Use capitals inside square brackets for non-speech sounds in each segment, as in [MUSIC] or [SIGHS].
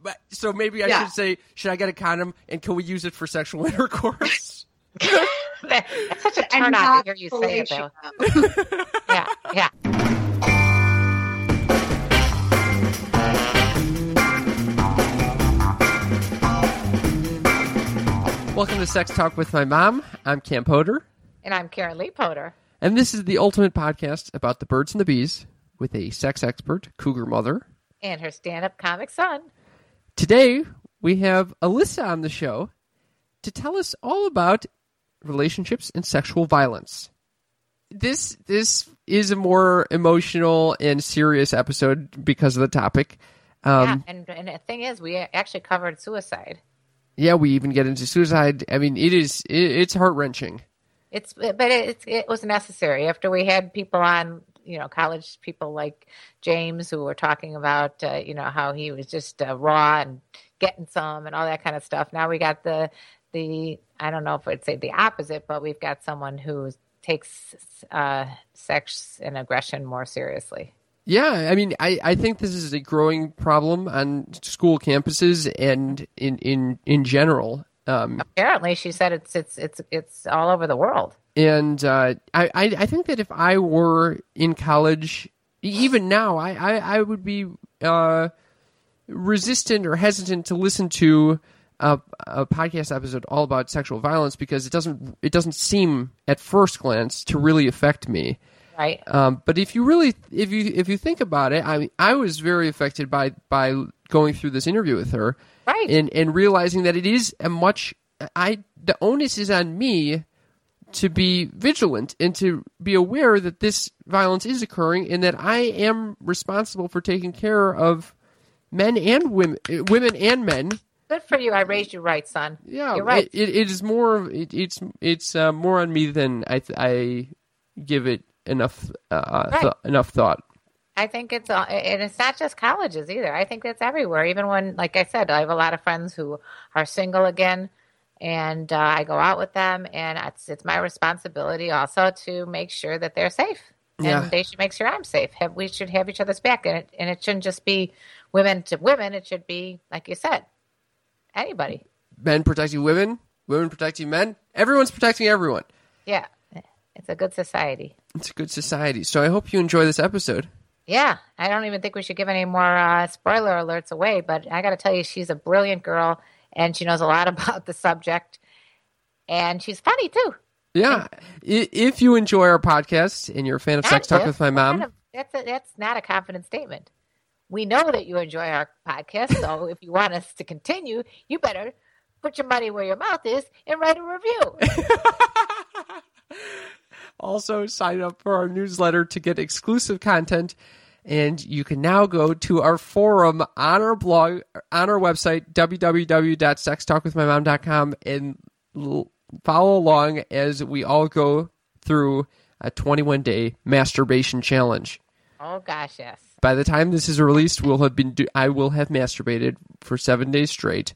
But, so maybe I Yeah. should say, should I get a condom and can we use it for sexual [LAUGHS] intercourse? [LAUGHS] That's such a And turn on to hear you say it, though. [LAUGHS] Yeah, yeah. Welcome to Sex Talk with my mom. I'm Cam Poder, And I'm Karen Lee Poder. and this is the ultimate podcast about the birds and the bees with a sex expert, cougar mother. and her stand-up comic son. Today we have Alyssa on the show to tell us all about relationships and sexual violence. This this is a more emotional and serious episode because of the topic. yeah, Um, and and the thing is, we actually covered suicide. yeah. we even get into suicide. I mean, it is it, it's heart wrenching. It's but it it was necessary after we had people on, you know, college people like James who were talking about, uh, you know, how he was just uh, raw and getting some and all that kind of stuff. Now we got the the I don't know if I'd say the opposite, but we've got someone who takes uh, sex and aggression more seriously. Yeah, I mean, I, I think this is a growing problem on school campuses and in in in general. Um, Apparently, she said it's it's it's it's all over the world. And uh, I, I I think that if I were in college, even now, I I, I would be uh, resistant or hesitant to listen to a, a podcast episode all about sexual violence because it doesn't it doesn't seem at first glance to really affect me. Right. Um, but if you really, if you if you think about it, I mean, I was very affected by by going through this interview with her, Right. and and realizing that it is a much I the onus is on me to be vigilant and to be aware that this violence is occurring and that I am responsible for taking care of men and women, uh, women and men. Good for you. I raised you right, son. Yeah, You're right. It, it, it is more. It, it's it's uh, more on me than I th- I give it enough uh, Right. th- enough thought. I think it's all, and it's not just colleges either. I think that's everywhere. Even when, like I said, I have a lot of friends who are single again, and uh, I go out with them, and it's it's my responsibility also to make sure that they're safe, and Yeah. they should make sure I'm safe. Have, we should have each other's back, and it, and it shouldn't just be women to women. It should be, like you said, anybody. Men protecting women, women protecting men. Everyone's protecting everyone. Yeah, it's a good society. It's a good society. So I hope you enjoy this episode. Yeah, I don't even think we should give any more uh, spoiler alerts away, but I got to tell you, she's a brilliant girl and she knows a lot [LAUGHS] about the subject. And she's funny too. Yeah, if you enjoy our podcast and you're a fan of Sex Talk if. with my mom, that's, a, that's not a confident statement. We know that you enjoy our podcast, so [LAUGHS] if you want us to continue, you better put your money where your mouth is and write a review. [LAUGHS] also sign up for our newsletter to get exclusive content. And you can now go to our forum on our blog, on our website, www.sextalkwithmymom.com, and l- follow along as we all go through a 21 day masturbation challenge. oh gosh, yes. By the time this is released, we'll have been do- I will have masturbated for seven days straight,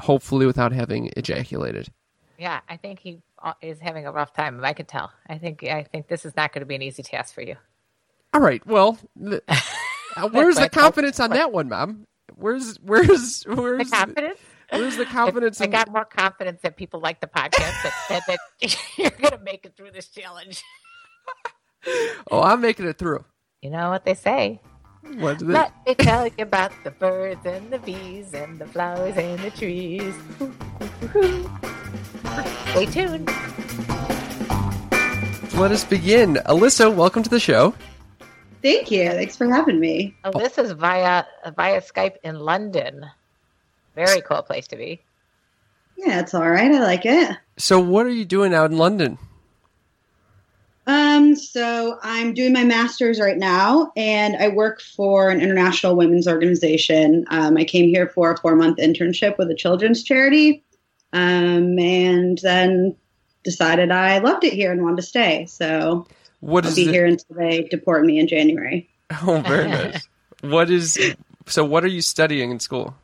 hopefully without having ejaculated. Yeah, I think he uh, is having a rough time. I could tell. I think I think this is not going to be an easy task for you. All right. Well, th- [LAUGHS] where's the oh, confidence on that one, Mom? Where's where's where's The confidence. where's the confidence? I in- got more confidence that people like the podcast that, that, that [LAUGHS] you're going to make it through this challenge. [LAUGHS] oh, I'm making it through. You know what they say. What it? Let me tell you about the birds and the bees and the flowers and the trees. Stay tuned. Let us begin. Alyssa, welcome to the show. Thank you. Thanks for having me. Oh, this is via via Skype in London. Very cool place to be. Yeah, it's all right. I like it. So, what are you doing out in London? Um, so I'm doing my master's right now, and I work for an international women's organization. Um, I came here for a four month internship with a children's charity, um, and then decided I loved it here and wanted to stay. So What I'll is be the- here until they deport me in January. [LAUGHS] Oh, very nice. [LAUGHS] what is so? What are you studying in school?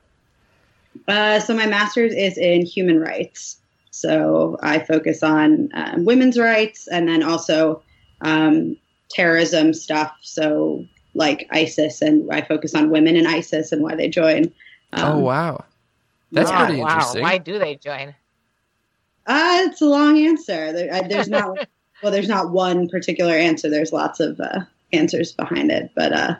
Uh, so my master's is in human rights. So I focus on um, women's rights and then also um, terrorism stuff. So like ISIS, and I focus on women in ISIS and why they join. Um, oh, wow, that's Oh, pretty wow. interesting. Why do they join? Uh, it's a long answer. There, uh, there's not [LAUGHS] well, there's not one particular answer. There's lots of uh, answers behind it, but uh,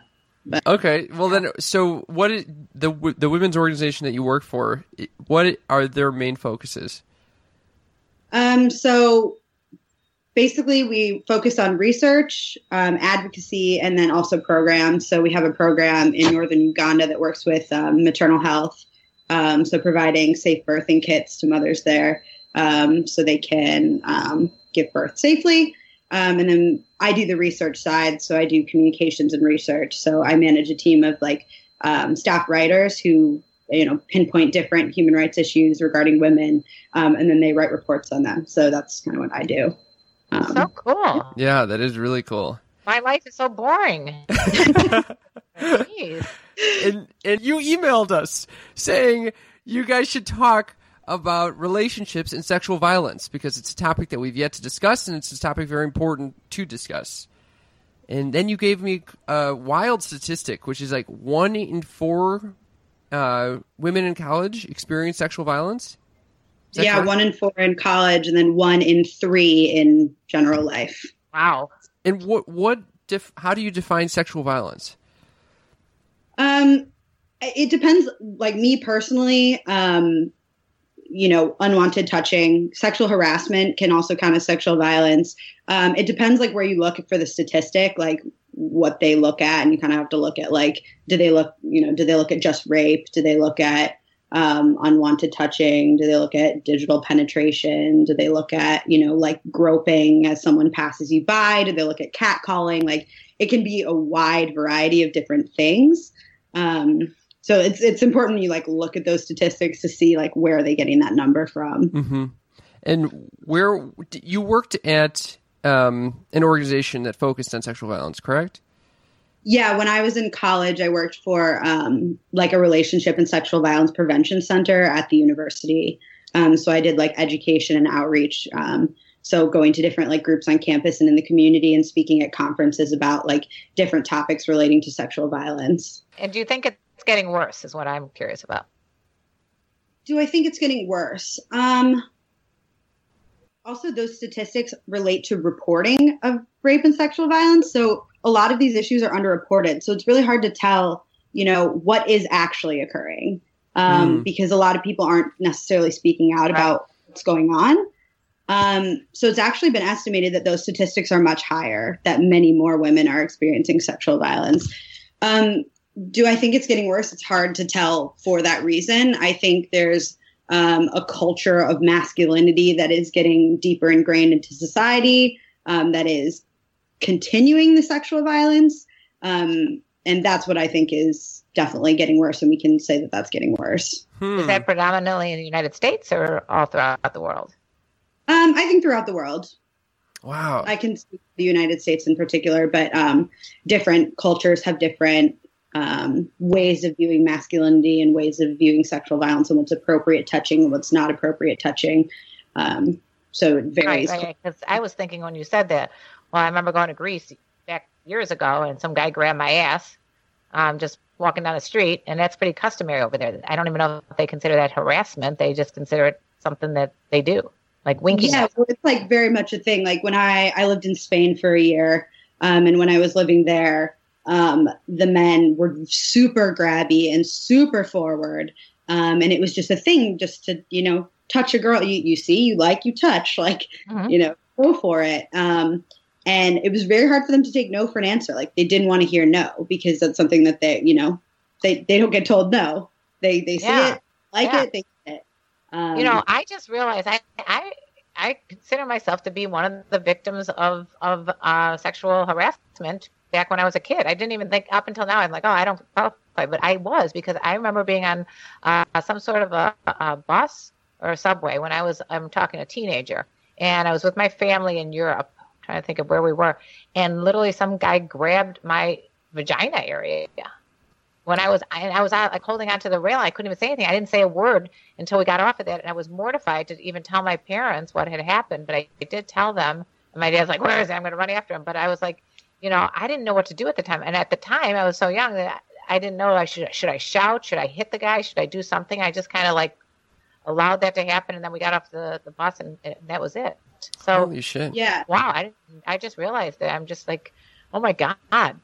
Okay, well then, so what is the the women's organization that you work for? What are their main focuses? Um, so basically, we focus on research, um, advocacy, and then also programs. So we have a program in northern Uganda that works with um, maternal health. Um, so providing safe birthing kits to mothers there um, so they can um, give birth safely. Um, and then I do the research side. So I do communications and research. So I manage a team of like um, staff writers who you know pinpoint different human rights issues regarding women um, and then they write reports on them. So that's kind of what I do. Um, So cool. Yeah, that is really cool. My life is so boring. [LAUGHS] And and you emailed us saying you guys should talk about relationships and sexual violence because it's a topic that we've yet to discuss and it's a topic very important to discuss. And then you gave me a wild statistic, which is like one in four uh, women in college experience sexual violence. Yeah, correct? one in four in college, and then one in three in general life. Wow. And what what def- how do you define sexual violence? Um, it depends. Like me personally, um, you know, unwanted touching, sexual harassment can also count as sexual violence. Um, it depends, like where you look for the statistic, like what they look at, and you kind of have to look at like, do they look, you know, do they look at just rape? Do they look at um, unwanted touching? Do they look at digital penetration? Do they look at, you know, like groping as someone passes you by? Do they look at catcalling? Like it can be a wide variety of different things. Um, so it's it's important you like look at those statistics to see like where are they getting that number from. hmm And where you worked at um, an organization that focused on sexual violence, correct? Yeah, when I was in college, I worked for um, like a relationship and sexual violence prevention center at the university. Um, so I did like education and outreach. Um, so going to different like groups on campus and in the community and speaking at conferences about like different topics relating to sexual violence. And do you think it's getting worse? Is what I'm curious about. Do I think it's getting worse? Um, also, those statistics relate to reporting of rape and sexual violence. So a lot of these issues are underreported. So it's really hard to tell, you know, what is actually occurring um, Mm. because a lot of people aren't necessarily speaking out about what's going on. Um, so it's actually been estimated that those statistics are much higher, that many more women are experiencing sexual violence. Um, do I think it's getting worse? It's hard to tell for that reason. I think there's um, a culture of masculinity that is getting deeper ingrained into society, um, that is continuing the sexual violence. Um, and that's what I think is definitely getting worse. And we can say that that's getting worse. Hmm. Is that predominantly in the United States or all throughout the world? Um, I think throughout the world, Wow. I can speak to the United States in particular, but um, different cultures have different um, ways of viewing masculinity and ways of viewing sexual violence and what's appropriate touching and what's not appropriate touching. Um, so it varies. Right, Because I was thinking when you said that. Well, I remember going to Greece back years ago, and some guy grabbed my ass, um, just walking down the street, and that's pretty customary over there. I don't even know if they consider that harassment. They just consider it something that they do, like winking. Yeah, well, it's like very much a thing. Like when I I lived in Spain for a year, um, and when I was living there, um, the men were super grabby and super forward, um, and it was just a thing, just to you know touch a girl. You, you see you like you touch [LAUGHS] like Mhm. you know go for it. Um and it was very hard for them to take no for an answer. Like they didn't want to hear no because that's something that they you know they they don't get told no. They they see Yeah. it like Yeah. it they get it. Um, you know, I just realized I I I consider myself to be one of the victims of of uh, sexual harassment back when I was a kid. I didn't even think up until now. I'm like, oh, I don't qualify, but I was because I remember being on uh, some sort of a, a bus or a subway when I was I'm talking a teenager, and I was with my family in Europe, trying to think of where we were, and literally some guy grabbed my vagina area. When I was, and I was out, like holding onto the rail, I couldn't even say anything. I didn't say a word until we got off of that, and I was mortified to even tell my parents what had happened. But I, I did tell them, and my dad's like, "Where is he? I'm going to run after him." But I was like, you know, I didn't know what to do at the time, and at the time, I was so young that I didn't know. I should should I shout? Should I hit the guy? Should I do something? I just kind of like allowed that to happen, and then we got off the the bus, and, and that was it. So Holy shit. yeah wow, I I just realized that I'm just like, oh my god, I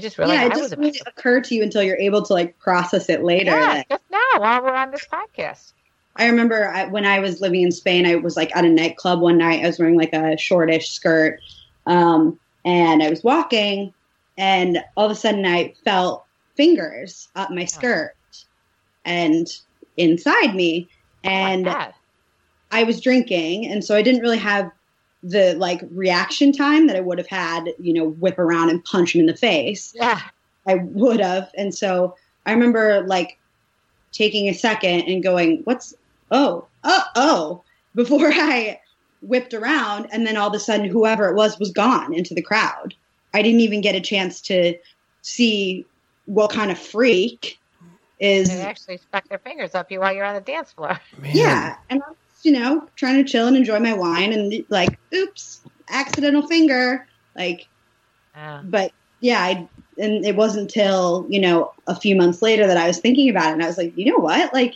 just realized yeah it I was doesn't really occur to you until you're able to like process it later yeah, like, just now while we're on this podcast. I remember I, when I was living in Spain, I was like at a nightclub one night. I was wearing like a shortish skirt, um, and I was walking, and all of a sudden I felt fingers up my skirt and inside me, and oh. I was drinking, and so I didn't really have the like reaction time that I would have had, you know, whip around and punch him in the face. yeah, I would have. And so I remember like taking a second and going, what's, oh, oh, oh, before [LAUGHS] I whipped around. And then all of a sudden, whoever it was was gone into the crowd. I didn't even get a chance to see what kind of freak is. they actually stuck their fingers up you while you're on the dance floor. [LAUGHS] Man. Yeah. And I was, you know, trying to chill and enjoy my wine and like, oops, accidental finger. Like, Yeah. but yeah, I, and it wasn't until you know a few months later that I was thinking about it, and I was like, you know what, like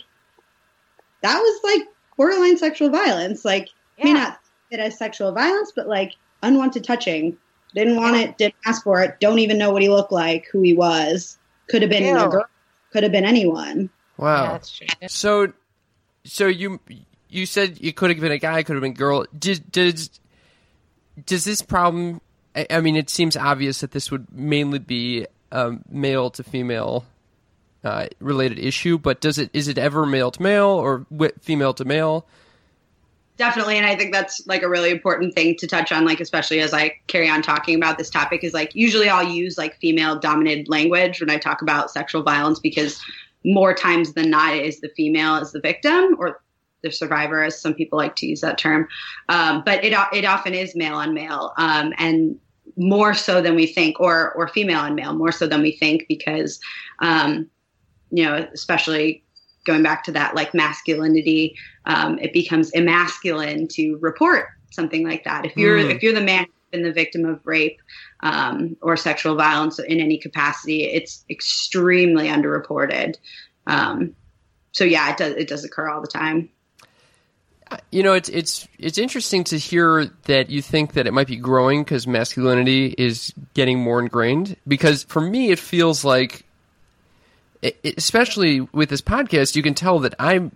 that was like borderline sexual violence. Like, may Yeah. not see it as sexual violence, but like unwanted touching. Didn't want it. Didn't ask for it. Don't even know what he looked like, who he was. Could have been a girl. Could have been anyone. Wow. Yeah, that's. So, so you you said you could have been a guy, could have been girl. Did does does this problem? I, I mean, it seems obvious that this would mainly be a male to female uh, related issue, but does it is it ever male to male or wi- female to male? Definitely, and I think that's like a really important thing to touch on, like especially as I carry on talking about this topic. Is like usually I'll use like female dominated language when I talk about sexual violence because more times than not it is the female as the victim or the survivor, as some people like to use that term. Um, but it it often is male on male, um, and more so than we think, or or female on male, more so than we think, because um, you know, especially going back to that like masculinity, um, it becomes emasculine to report something like that. If you're Mm. if you're the man been the victim of rape um, or sexual violence in any capacity, it's extremely underreported. Um, so yeah, it does it does occur all the time. You know, it's it's it's interesting to hear that you think that it might be growing because masculinity is getting more ingrained. Because for me, it feels like, especially with this podcast, you can tell that I'm,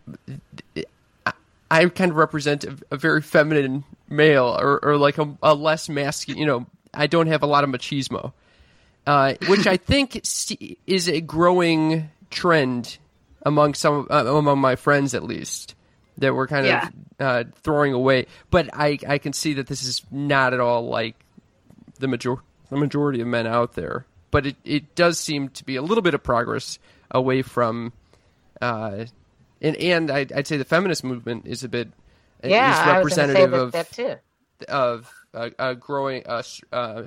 I, I kind of represent a, a very feminine male, or, or like a, a less masculine. You know, I don't have a lot of machismo, uh, which I think is a growing trend among some uh, among my friends, at least that we're kind Yeah. of uh, throwing away. But I I can see that this is not at all like the major the majority of men out there. But it, it does seem to be a little bit of progress away from, uh, and and I'd, I'd say the feminist movement is a bit Yeah, is I was say representative that, of that too. of a, a growing a, s- uh,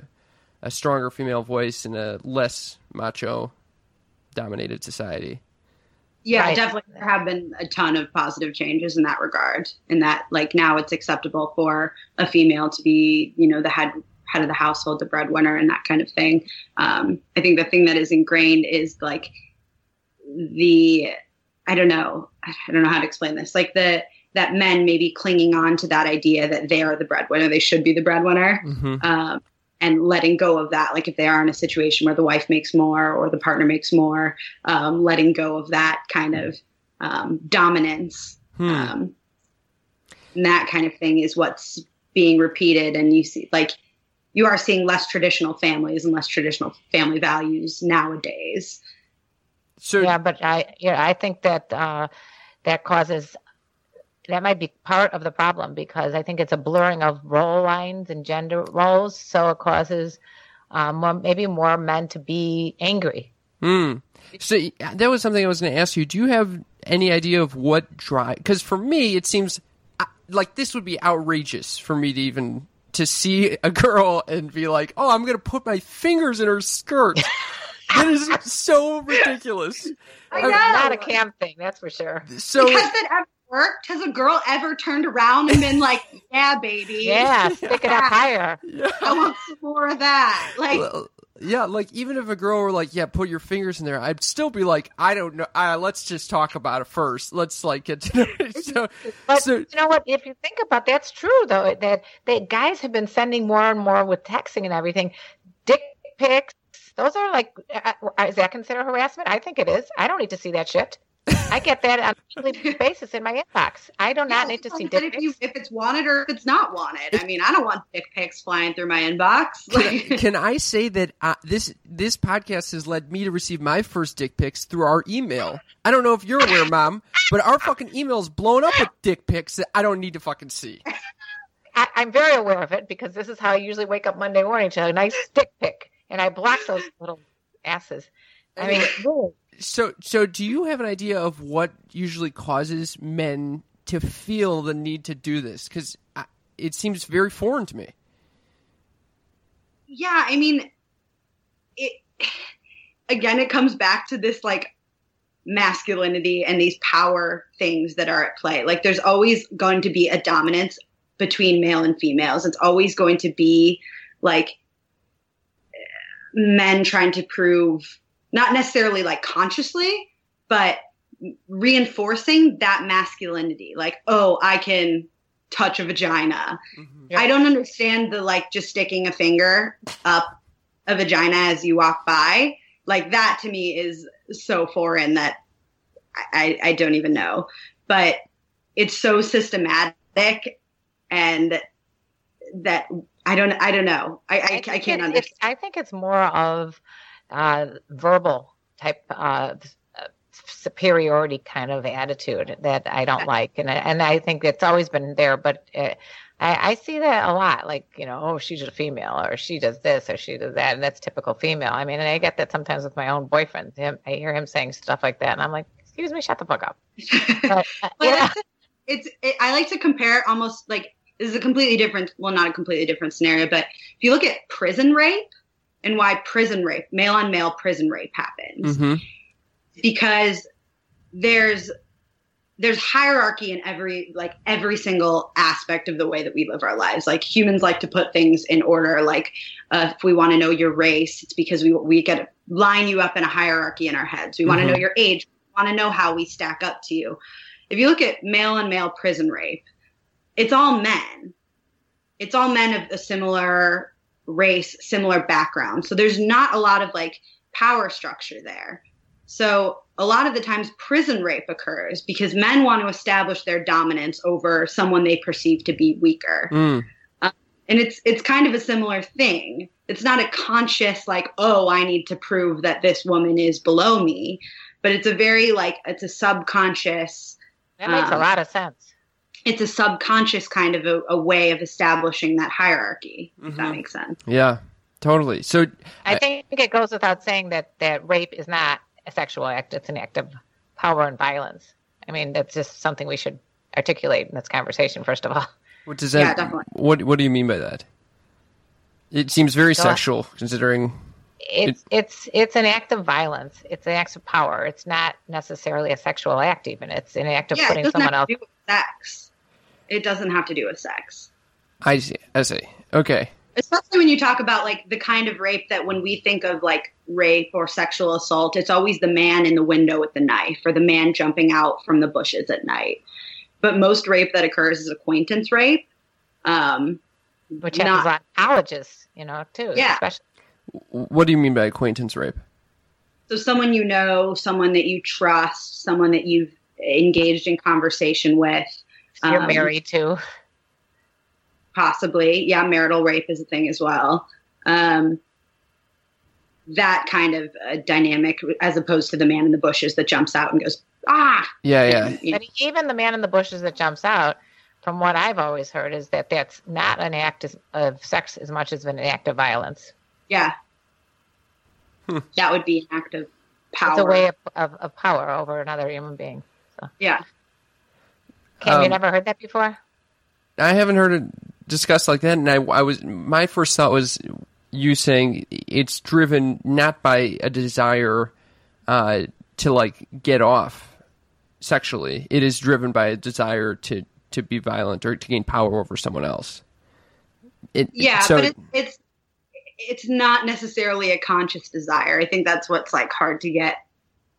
a stronger female voice in a less macho dominated society. Yeah, Right. definitely there have been a ton of positive changes in that regard. In that, like now, it's acceptable for a female to be, you know, the head head of the household, the breadwinner, and that kind of thing. Um, I think the thing that is ingrained is like the I don't know, I don't know how to explain this. Like the that men may be clinging on to that idea that they are the breadwinner, they should be the breadwinner Mm-hmm. um, and letting go of that. Like if they are in a situation where the wife makes more or the partner makes more, um, letting go of that kind of um, dominance. Hmm. Um, and that kind of thing is what's being repeated and you see like you are seeing less traditional families and less traditional family values nowadays So yeah, but I yeah, I think that uh, that causes that might be part of the problem because I think it's a blurring of role lines and gender roles, so it causes um, more, maybe more men to be angry. Hmm. So that was something I was going to ask you. Do you have any idea of what drive? Because for me, it seems uh, like this would be outrageous for me to even to see a [LAUGHS] girl and be like, "Oh, I'm going to put my fingers in her skirt." [LAUGHS] that is so ridiculous. I Uh, know. Not a cam thing, that's for sure. So has it ever worked has a girl ever turned around and been like yeah baby Yeah, stick it up higher. i want some more of that like Well, yeah, like even if a girl were like, "Yeah, put your fingers in there," I'd still be like, "I don't know. Uh, let's just talk about it first. Let's like get to know." It. So, But so you know what? If you think about that's true though that that guys have been sending more and more with texting and everything, dick pics. Those are like, uh, is that considered harassment? I think it is. I don't need to see that shit. I get that on a weekly [LAUGHS] basis in my inbox. I do not Yeah, need to see dick if you if it's wanted or if it's not wanted i mean i don't want dick pics flying through my inbox [LAUGHS] like can I [LAUGHS] say that uh, this this podcast has led me to receive my first dick pics through our email? I don't know if you're aware, Mom, but our fucking email is blown up with dick pics that I don't need to fucking see. I, I'm very aware of it because this is how I usually wake up Monday morning to a nice dick pic, and I block those little asses. I mean, [LAUGHS] really. So, so do you have an idea of what usually causes men to feel the need to do this? Because it seems very foreign to me. yeah i mean it [SIGHS] again it comes back to this like masculinity and these power things that are at play like there's always going to be a dominance between male and females it's always going to be like men trying to prove not necessarily like consciously but reinforcing that masculinity like oh i can touch a vagina mm-hmm. Yeah. I don't understand the like just sticking a finger up a vagina as you walk by. Like that to me is so foreign that I, I don't even know. But it's so systematic and that I don't I don't know. I I, I, think can't it- understand. I think it's more of uh, verbal type uh, uh, superiority kind of attitude that I don't like, and I, and I think it's always been there. But uh, I, I see that a lot, like you know, oh, she's a female, or she does this, or she does that, and that's typical female. I mean, and I get that sometimes with my own boyfriend. Him, I hear him saying stuff like that, and I'm like, excuse me, shut the fuck up. [LAUGHS] But, uh, yeah, it's, it's it, I like to compare almost like this is a completely different well not a completely different scenario but if you look at prison rape and why prison rape male on male prison rape happens Mm-hmm. because there's there's hierarchy in every like every single aspect of the way that we live our lives like humans like to put things in order like uh, if we want to know your race it's because we we get line you up in a hierarchy in our heads we want to Mhm. know your age we want to know how we stack up to you if you look at male and male prison rape it's all men it's all men of a similar race similar background so there's not a lot of like power structure there so a lot of the times prison rape occurs because men want to establish their dominance over someone they perceive to be weaker. Mm. And it's it's kind of a similar thing. It's not a conscious like, oh, I need to prove that this woman is below me, but it's a very like it's a subconscious that makes a um, lot of sense. It's a subconscious kind of a, a way of establishing that hierarchy, if that Mhm. makes sense. Yeah, totally. So, I I- think it goes without saying that that rape is not a sexual act; it's an act of power and violence. I mean, that's just something we should articulate in this conversation. First of all, what does that? Yeah, definitely. What What do you mean by that? It seems very Go sexual, considering. it's it's it's an act of violence. It's an act of power. It's not necessarily a sexual act. Even it's an act of yeah, putting doesn't someone have else. to do with sex. It doesn't have to do with sex. I see. I see. Okay. especially when you talk about like the kind of rape that when we think of like rape or sexual assault it's always the man in the window with the knife or the man jumping out from the bushes at night but most rape that occurs is acquaintance rape um which not- happens a lot colleges, you know, too. Yeah. Especially, What do you mean by acquaintance rape? so someone you know someone that you trust someone that you've engaged in conversation with You're Um, married too. possibly yeah marital rape is a thing as well um, that kind of uh, dynamic as opposed to the man in the bushes that jumps out and goes ah Yeah, yeah. You know, even the man in the bushes that jumps out, from what I've always heard, is that that's not an act of sex as much as an act of violence. yeah that would be an act of power It's a way of, of, of power over another human being. So. yeah Cam, you Um, never heard that before? I haven't heard it discussed like that, and I, I was my first thought was you saying it's driven not by a desire uh, to like get off sexually. It is driven by a desire to to be violent or to gain power over someone else. It, yeah so but it, it's it's not necessarily a conscious desire i think that's what's like hard to get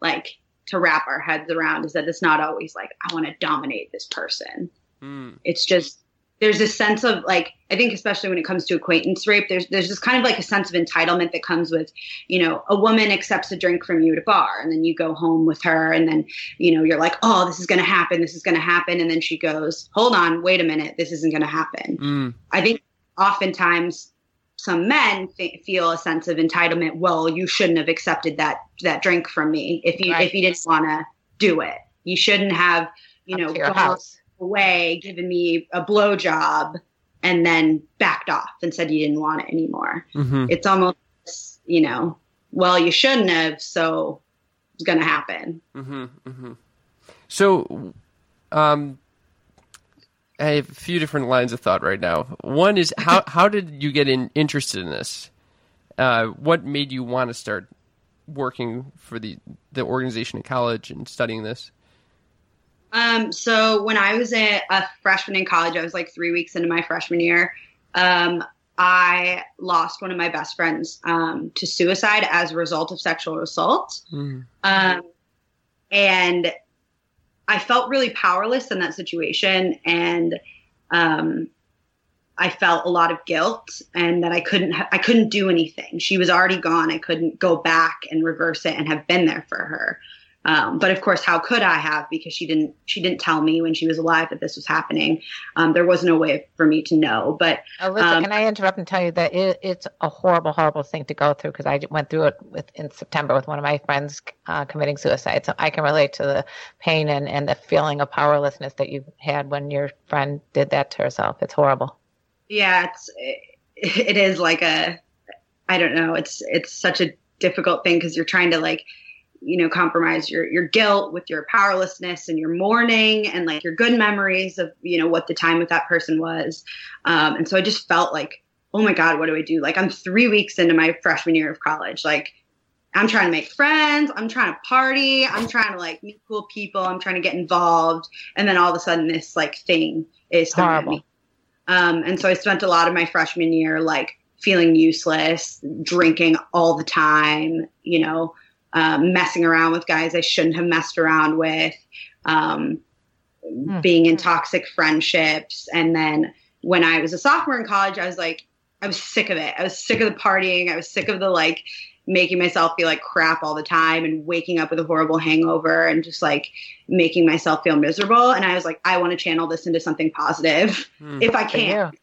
like to wrap our heads around is that it's not always like i want to dominate this person. Mm, it's just there's a sense of like I think especially when it comes to acquaintance rape, there's there's just kind of like a sense of entitlement that comes with, you know, a woman accepts a drink from you at a bar and then you go home with her and then, you know, you're like, oh, this is gonna happen, this is gonna happen, and then she goes, hold on, wait a minute, this isn't gonna happen. mm, I think oftentimes some men th- feel a sense of entitlement. Well, you shouldn't have accepted that that drink from me if you Right. if you didn't want to do it. You shouldn't have, you Up know, to your gone house. away, given me a blow job, and then backed off and said you didn't want it anymore. hmm It's almost, you know, well, you shouldn't have, so it's going to happen. hmm hmm So, um, I have a few different lines of thought right now. One is how how did you get in, interested in this? Uh, what made you want to start working for the the organization in college and studying this? Um, so when I was a, a freshman in college, I was like three weeks into my freshman year. Um, I lost one of my best friends um, to suicide as a result of sexual assault. Mm. Um, and I felt really powerless in that situation. And um, I felt a lot of guilt and that I couldn't, ha- I couldn't do anything. She was already gone. I couldn't go back and reverse it and have been there for her. Um, but of course, how could I have? Because she didn't, she didn't tell me when she was alive that this was happening. Um, there was no way for me to know. But Alyssa, um, can I interrupt and tell you that it, it's a horrible, horrible thing to go through because I went through it with, in September with one of my friends uh, committing suicide. So I can relate to the pain and, and the feeling of powerlessness that you had when your friend did that to herself. It's horrible. yeah it's it is like a i don't know it's it's such a difficult thing because you're trying to like you know compromise your your guilt with your powerlessness and your mourning and like your good memories of you know what the time with that person was. Um, and so i just felt like oh my god what do i do? Like i'm three weeks into my freshman year of college. Like i'm trying to make friends. I'm trying to party. I'm trying to like meet cool people. I'm trying to get involved. And then all of a sudden this like thing is Horrible. me. Um, and so I spent a lot of my freshman year like feeling useless, drinking all the time, you know, um, messing around with guys I shouldn't have messed around with, um, Hmm. being in toxic friendships. And then when I was a sophomore in college, I was like, I was sick of it. I was sick of the partying. I was sick of the like making myself feel like crap all the time and waking up with a horrible hangover and just like making myself feel miserable. And I was like, I want to channel this into something positive Hmm. if I can. you.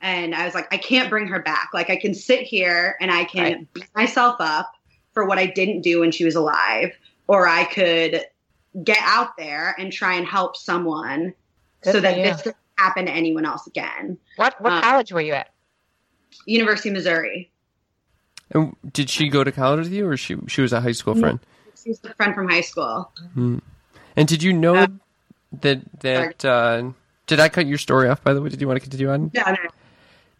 And I was like, I can't bring her back. Like I can sit here and I can Right. beat myself up for what I didn't do when she was alive, or I could get out there and try and help someone Good so that you. this doesn't happen to anyone else again. What what Uh, college were you at? University of Missouri. And did she go to college with you, or she she was a high school friend? She's a friend from high school. And did you know Uh, that that uh, did I cut your story off? By the way, did you want to continue on? No, no.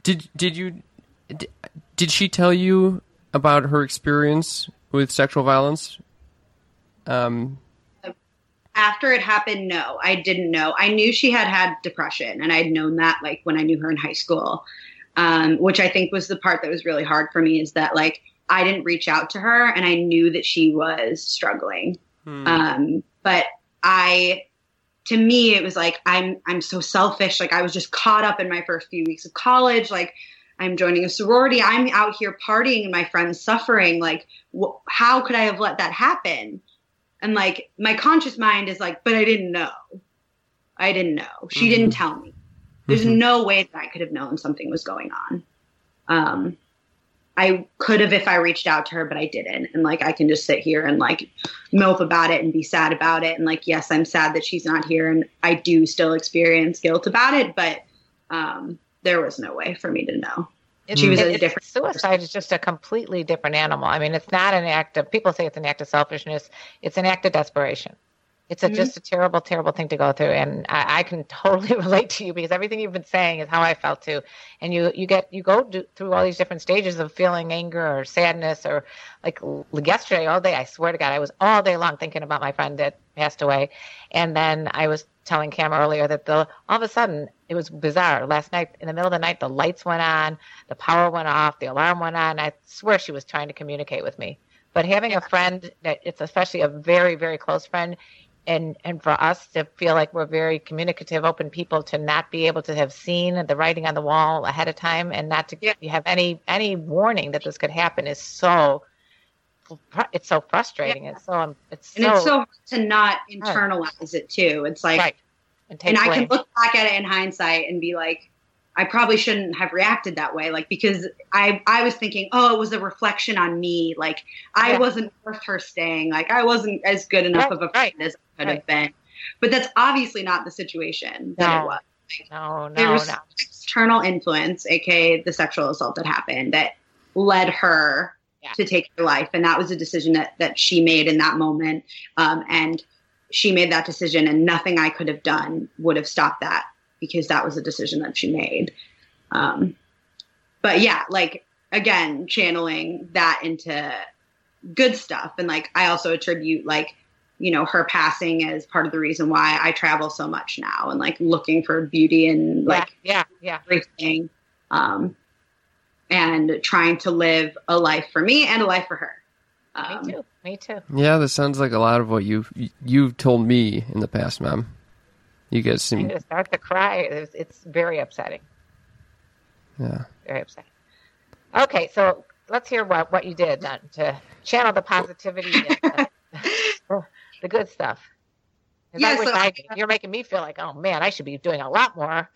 Did did you did, did she tell you about her experience with sexual violence? Um, After it happened, no, I didn't know. I knew she had had depression, and I'd known that like when I knew her in high school. Um, which I think was the part that was really hard for me is that like I didn't reach out to her, and I knew that she was struggling. hmm. Um, but I, to me, it was like I'm I'm so selfish. Like I was just caught up in my first few weeks of college. Like I'm joining a sorority. I'm out here partying, and my friends suffering. Like wh- how could I have let that happen? And like my conscious mind is like, but I didn't know. I didn't know. She mm-hmm. didn't tell me. There's mm-hmm. no way that I could have known something was going on. Um, I could have if I reached out to her, but I didn't. And like, I can just sit here and like mope about it and be sad about it. And like, yes, I'm sad that she's not here. And I do still experience guilt about it, but um, there was no way for me to know. It, she was it, a different suicide person. is just a completely different animal. I mean, it's not an act of people say it's an act of selfishness. It's an act of desperation. It's a, mm-hmm. just a terrible, terrible thing to go through, and I, I, can totally [LAUGHS] relate to you because everything you've been saying is how I felt too. And you, you get, you go do, through all these different stages of feeling anger or sadness, or like yesterday, all day. I swear to God, I was all day long thinking about my friend that passed away, and then I was telling Cam earlier that the all of a sudden it was bizarre. Last night, in the middle of the night, the lights went on, the power went off, the alarm went on. I swear she was trying to communicate with me. But having a friend that it's especially a very, very close friend, and and for us to feel like we're very communicative, open people, to not be able to have seen the writing on the wall ahead of time, and not to yeah. have any any warning that this could happen is so. It's so frustrating. Yeah. It's so. Um, it's and so, it's so hard to not internalize it too. It's like, right. and, and I can look back at it in hindsight and be like, I probably shouldn't have reacted that way. Like because I I was thinking, oh, it was a reflection on me. Like I yeah. wasn't worth her staying. Like I wasn't as good enough right, of a friend right, as I could right. have been. But that's obviously not the situation no. that it was. no, no, there was no. external influence, aka the sexual assault that happened, that led her yeah. to take her life, and that was a decision that that she made in that moment. Um, and she made that decision, and nothing I could have done would have stopped that because that was a decision that she made. Um, but yeah, like again, channeling that into good stuff. And like, I also attribute like, you know, her passing as part of the reason why I travel so much now and like looking for beauty and like, yeah, yeah, everything. Um, and trying to live a life for me and a life for her. Um, me too. Me too. Yeah, this sounds like a lot of what you've you've told me in the past, ma'am. You guys seem to start to cry. It's, it's very upsetting. Yeah. Very upsetting. Okay, so let's hear what, what you did then to channel the positivity and the, [LAUGHS] the good stuff. Yeah, so, I, you're making me feel like, oh man, I should be doing a lot more.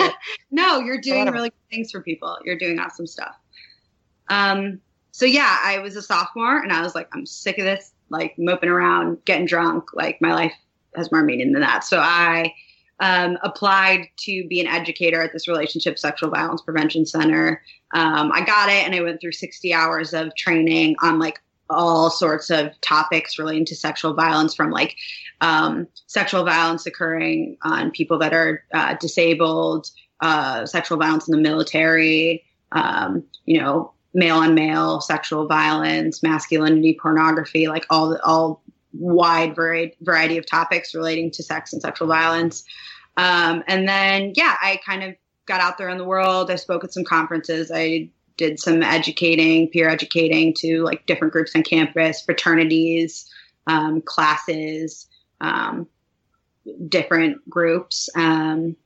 [LAUGHS] no, you're doing really good things for people. You're doing awesome stuff. Um, so yeah, I was a sophomore and I was like, I'm sick of this, like moping around, getting drunk. Like my life has more meaning than that. So I um, applied to be an educator at this relationship sexual violence prevention center. Um, I got it, and I went through 60 hours of training on like all sorts of topics relating to sexual violence, from like um, sexual violence occurring on people that are uh, disabled, uh, sexual violence in the military, um, you know, male on male sexual violence, masculinity, pornography, like all all wide variety, of topics relating to sex and sexual violence. Um, and then, yeah, I kind of got out there in the world. I spoke at some conferences. I did some educating, peer educating to like different groups on campus, fraternities, um, classes, um, different groups. Um,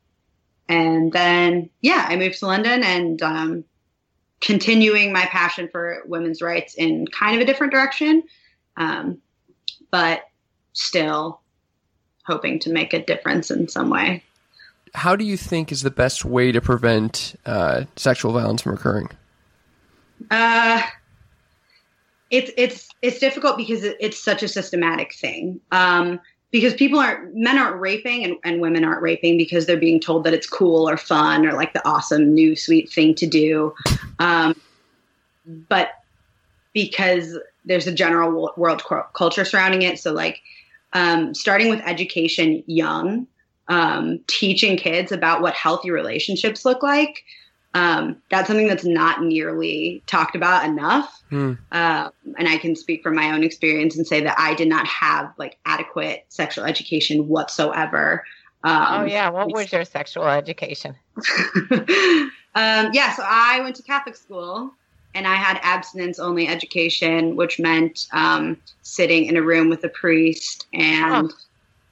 and then, yeah, I moved to London and um, continuing my passion for women's rights in kind of a different direction. Um, but still hoping to make a difference in some way. How do you think is the best way to prevent uh, sexual violence from occurring? Uh, it's it's it's difficult because it's such a systematic thing. Um, because people aren't men aren't raping and, and women aren't raping because they're being told that it's cool or fun or like the awesome new sweet thing to do. Um, but because there's a general world culture surrounding it. So like um, starting with education young, um, teaching kids about what healthy relationships look like. Um, that's something that's not nearly talked about enough. Mm. Uh, and I can speak from my own experience and say that I did not have like adequate sexual education whatsoever. Um, oh yeah, what was your sexual education? [LAUGHS] Um, yeah, so I went to Catholic school and I had abstinence only education, which meant um, sitting in a room with a priest. And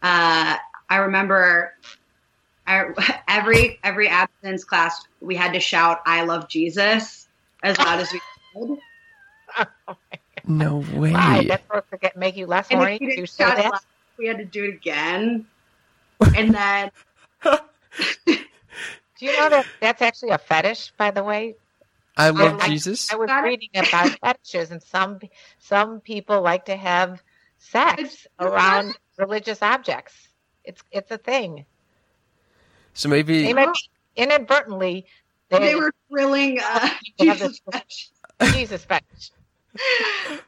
oh. uh, I remember I, [LAUGHS] every every abstinence class we had to shout "I love Jesus" as loud as we [LAUGHS] could. Oh no way! Why? That's supposed to make you less horny. We had to do it again, [LAUGHS] and then Do you know that that's actually a fetish, by the way? I love I- Jesus. I was reading about [LAUGHS] fetishes, and some some people like to have sex It's- around religious objects. It's it's a thing. So maybe They might be inadvertently they, They were thrilling uh, Jesus this- fetish. Jesus fetish. [LAUGHS]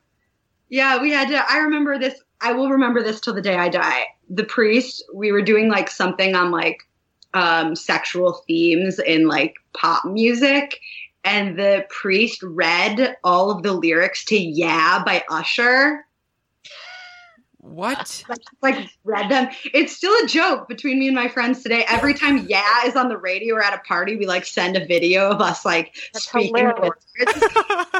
Yeah, we had to. I remember this. I will remember this till the day I die. The priest, we were doing like something on like um, sexual themes in like pop music, and the priest read all of the lyrics to "Yeah" by Usher. what? Like read them. It's still a joke between me and my friends today. Every time "Yeah" is on the radio or at a party, we like send a video of us like That's speaking the hilarious. words.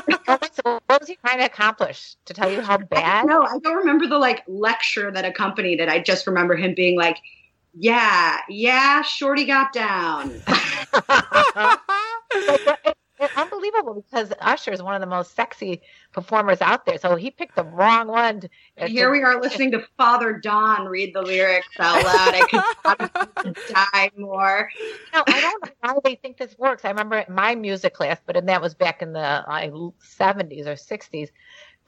Wait, so what was he trying to accomplish? To tell you how bad? No, I don't remember the like lecture that accompanied it. I just remember him being like, "Yeah, yeah, Shorty got down." [LAUGHS] [LAUGHS] Like, it- it's unbelievable because Usher is one of the most sexy performers out there. So he picked the wrong one. To, And here we are listening to Father Don read the lyrics out loud. I could [LAUGHS] die more. No, I don't know why they think this works. I remember in my music class, but and that was back in the like, 70s or 60s.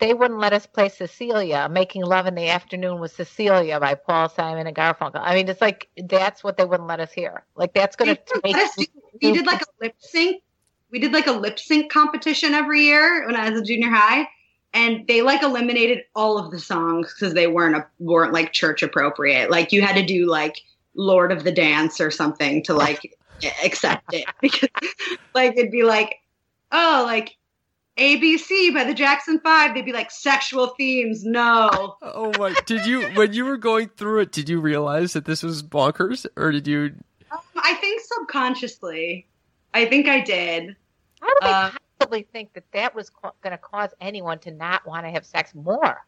They wouldn't let us play Cecilia, Making Love in the Afternoon with Cecilia by Paul Simon and Garfunkel. I mean, it's like that's what they wouldn't let us hear. Like that's going to let us do- we did like a lip sync. We did like a lip sync competition every year when I was a junior high, and they like eliminated all of the songs because they weren't a, weren't like church appropriate. Like you had to do like Lord of the Dance or something to like [LAUGHS] accept it [LAUGHS] because like it'd be like oh like ABC by the Jackson Five. They'd be like sexual themes. No, Oh my! Did you when you were going through it? Did you realize that this was bonkers, or did you? Um, I think subconsciously. I think I did. How do they Uh, possibly think that that was co- going to cause anyone to not want to have sex more?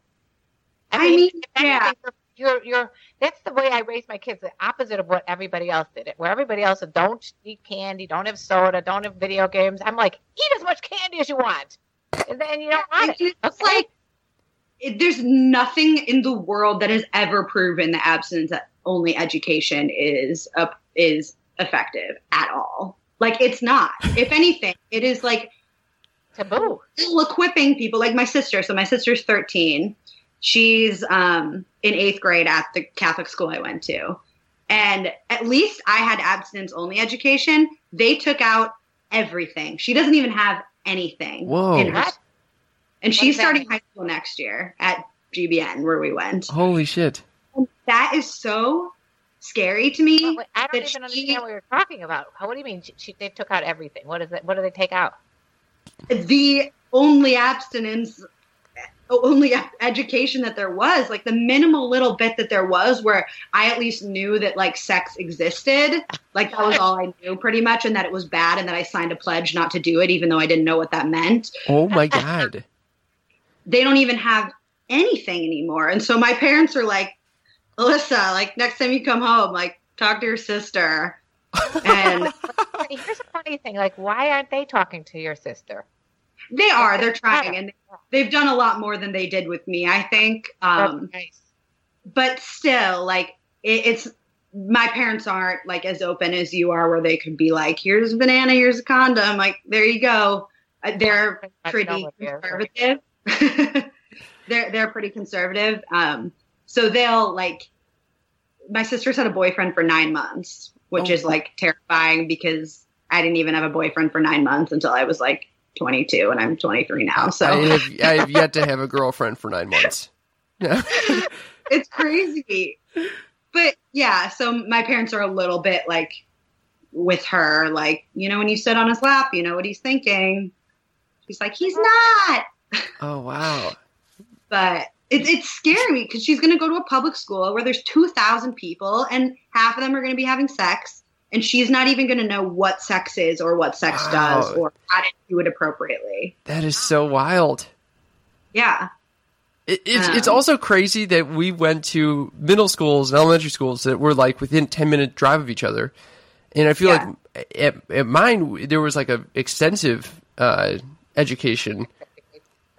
I mean, if yeah. You're, you're, that's the way I raised my kids, the opposite of what everybody else did. It where everybody else said, don't eat candy, don't have soda, don't have video games. I'm like, eat as much candy as you want, and then you don't want it. just Okay? like it, there's nothing in the world that has ever proven the absence that only education is a, is effective at all. Like it's not. [LAUGHS] If anything, it is like taboo. still equipping people. Like my sister. So my sister's 13. She's um, in eighth grade at the Catholic school I went to, and at least I had abstinence only education. They took out everything. She doesn't even have anything Whoa. in her What? and she's does starting high school next year at GBN where we went. Holy shit! That is so scary to me. Wait, I don't even she- understand what you're talking about. How, what do you mean? She, she, they took out everything. What is it? What do they take out? The only abstinence, only education that there was, like the minimal little bit that there was, where I at least knew that like sex existed. Like that was all I knew pretty much, and that it was bad, and that I signed a pledge not to do it, even though I didn't know what that meant. Oh my god! They don't even have anything anymore. And so my parents are like, Alyssa, like next time you come home, like talk to your sister. And [LAUGHS] Here's a funny thing. Like, why aren't they talking to your sister? they are, they're trying, and they've done a lot more than they did with me, I think. Um, nice. but still, like it, it's my parents aren't like as open as you are, where they could be like, "Here's a banana, here's a condom." Like there you go. Uh, they're pretty know what they're- conservative. [LAUGHS] they're they're pretty conservative. Um, so they'll like. My sister's had a boyfriend for nine months, which Oh. is like terrifying because I didn't even have a boyfriend for nine months until I was like 22, and I'm 23 now. So I have [LAUGHS] I have yet to have a girlfriend for nine months. [LAUGHS] it's crazy. But yeah, so my parents are a little bit like with her, like, you know, when you sit on his lap, you know what he's thinking. He's like, he's not. oh wow! But it, it's scary because she's going to go to a public school where there's 2,000 people and half of them are going to be having sex. And she's not even going to know what sex is or what sex Wow. does or how to do it appropriately. That is so wild. Yeah. It, it's Um, it's also crazy that we went to middle schools and elementary schools that were like within ten minute drive of each other, and I feel Yeah. like at, at mine there was like a extensive uh, education.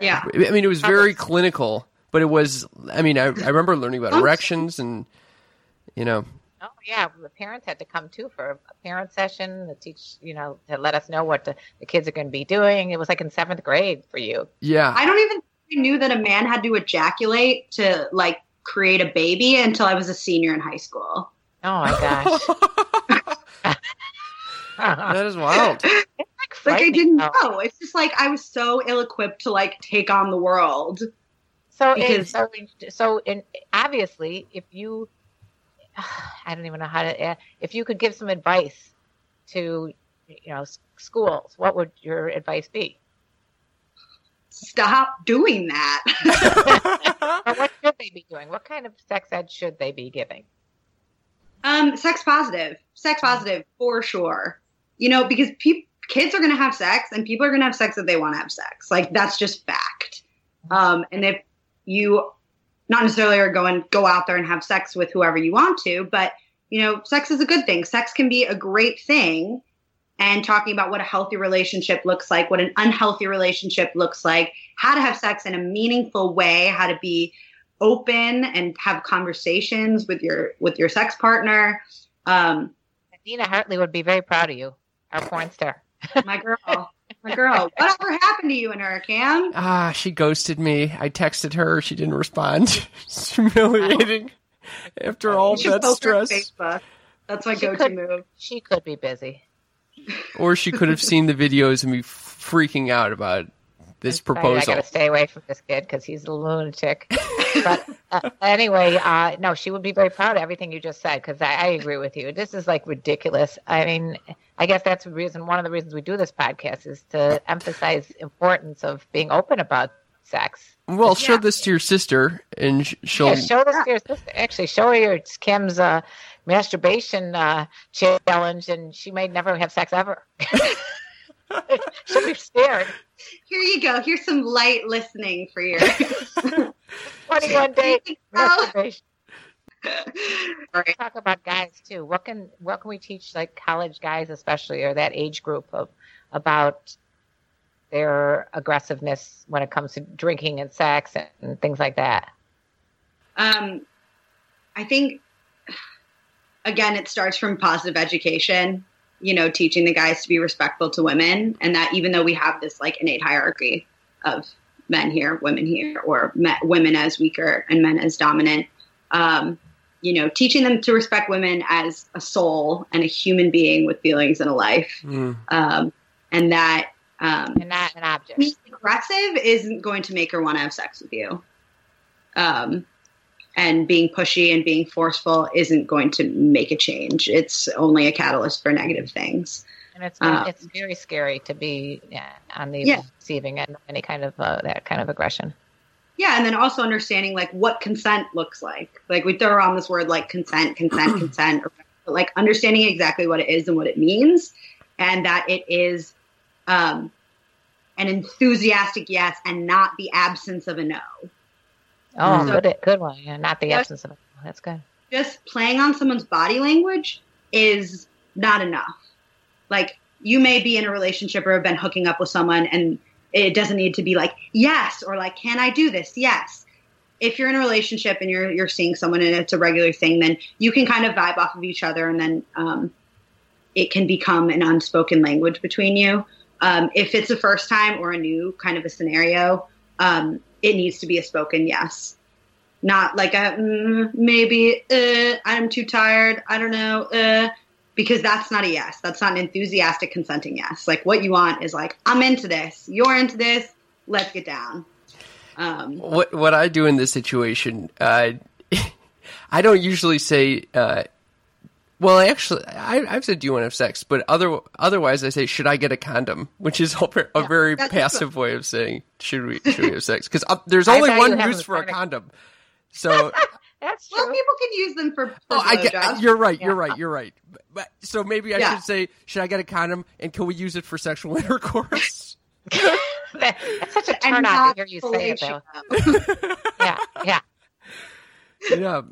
Yeah. I mean, it was very clinical, but it was. I mean, I, I remember learning about oh. erections and you know Oh yeah, the parents had to come too for a parent session to teach, you know, to let us know what the, the kids are going to be doing. It was like in seventh grade for you. Yeah. I don't even think I knew that a man had to ejaculate to like create a baby until I was a senior in high school. Oh my gosh. [LAUGHS] [LAUGHS] that is wild. It's like, Like I didn't know. It's just like I was so ill equipped to like take on the world. So, Because- so, so, in, obviously, if you, [SIGHS] I don't even know how to, uh, if you could give some advice to, you know, schools, what would your advice be? Stop doing that. [LAUGHS] What should they be doing? What kind of sex ed should they be giving? um, sex positive, sex positive for sure. You know, because peop kids are going to have sex and people are going to have sex if they want to have sex. Like that's just fact. Um, and if you not necessarily are going go out there and have sex with whoever you want to, but you know, sex is a good thing. Sex can be a great thing. And talking about what a healthy relationship looks like, what an unhealthy relationship looks like, how to have sex in a meaningful way, how to be open and have conversations with your with your sex partner. Um, Nina Hartley would be very proud of you, our porn star. my girl, [LAUGHS] [LAUGHS] my girl. Whatever happened to you and her, Cam? Ah, she ghosted me. I texted her. She didn't respond. [LAUGHS] it's humiliating. After all You should that on stress. Facebook. That's my She go-to could- move. She could be busy. [LAUGHS] Or she could have seen the videos and be freaking out about this I'm sorry, proposal. I got to stay away from this kid because he's a lunatic. But uh, anyway, uh, no, she would be very proud of everything you just said because I, I agree with you. This is like ridiculous. I mean, I guess that's the reason. One of the reasons we do this podcast is to emphasize importance of being open about sex. Well, show this to your sister, and she'll. Yeah, show this to your sister. Actually, show her your Kim's uh, masturbation uh, challenge, and she may never have sex ever. [LAUGHS] She'll be scared. Here you go. Here's some light listening for your. [LAUGHS] 21 day [LAUGHS] Oh. masturbation. [LAUGHS] Talk about guys too. What can what can we teach like college guys, especially or that age group of about their aggressiveness when it comes to drinking and sex and, and things like that? Um, I think again, it starts from positive education. You know, teaching the guys to be respectful to women, and that even though we have this like innate hierarchy of men here, women here, or me- women as weaker and men as dominant, um, you know, teaching them to respect women as a soul and a human being with feelings and a life, Mm. um, and that um, And not an object. being aggressive isn't going to make her want to have sex with you. Um, and being pushy and being forceful isn't going to make a change. It's only a catalyst for negative things. And it's Um, it's very scary to be yeah, on the Yeah. receiving end of any kind of uh, that kind of aggression. Yeah, and then also understanding like what consent looks like. Like we throw around this word like consent, consent, [CLEARS THROAT] consent, but like understanding exactly what it is and what it means, and that it is um, an enthusiastic yes and not the absence of a no. Oh, Mm. good good one. Yeah, not the absence of it. That's good. just playing on someone's body language is not enough. Like you may be in a relationship or have been hooking up with someone and it doesn't need to be like yes or like can I do this? Yes. If you're in a relationship and you're you're seeing someone and it's a regular thing, then you can kind of vibe off of each other and then um, it can become an unspoken language between you. Um, if it's a first time or a new kind of a scenario, um, it needs to be a spoken yes not like a mm, maybe uh, I'm too tired. I don't know uh, because that's not a yes. That's not an enthusiastic consenting yes. Like what you want is like I'm into this. You're into this. Let's get down. Um, What what I do in this situation, uh, [LAUGHS] I don't usually say. Uh, well, I actually, I, I've said, "Do you want to have sex?" But other otherwise, I say, "Should I get a condom?" [LAUGHS] Which is a, ver- a very that's passive way of saying, "Should we should we have sex?" Because uh, there's [LAUGHS] only one use for a condom. So, That's well, people can use them for, for oh, I get. You're right. You're Yeah. right. You're right. But, but so maybe I Yeah. should say, "Should I get a condom?" And can we use it for sexual [LAUGHS] intercourse? [LAUGHS] That- that's such a turn on to hear you say it though. [LAUGHS] Yeah, yeah. yeah.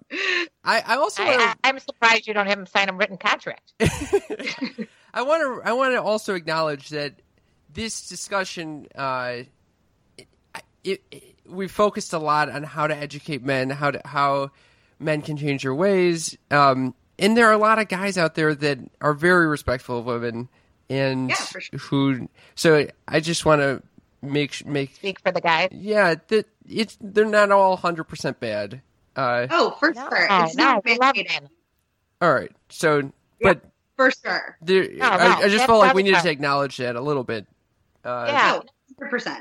I, I also I, wanna- I, I'm surprised you don't have him sign a written contract. I want to. I want to also acknowledge that this discussion, uh, it, it, we focused a lot on how to educate men, how to how men can change their ways. Um, and there are a lot of guys out there that are very respectful of women and Yeah, for sure. who so i just want to make make Speak for the guys. yeah that it's they're not all 100% bad uh Oh, for No, sure. no, It's not we love all right so Yeah. but For sure. there No, I, no, I just felt like we other needed to acknowledge that a little bit uh Yeah. Oh, 100%.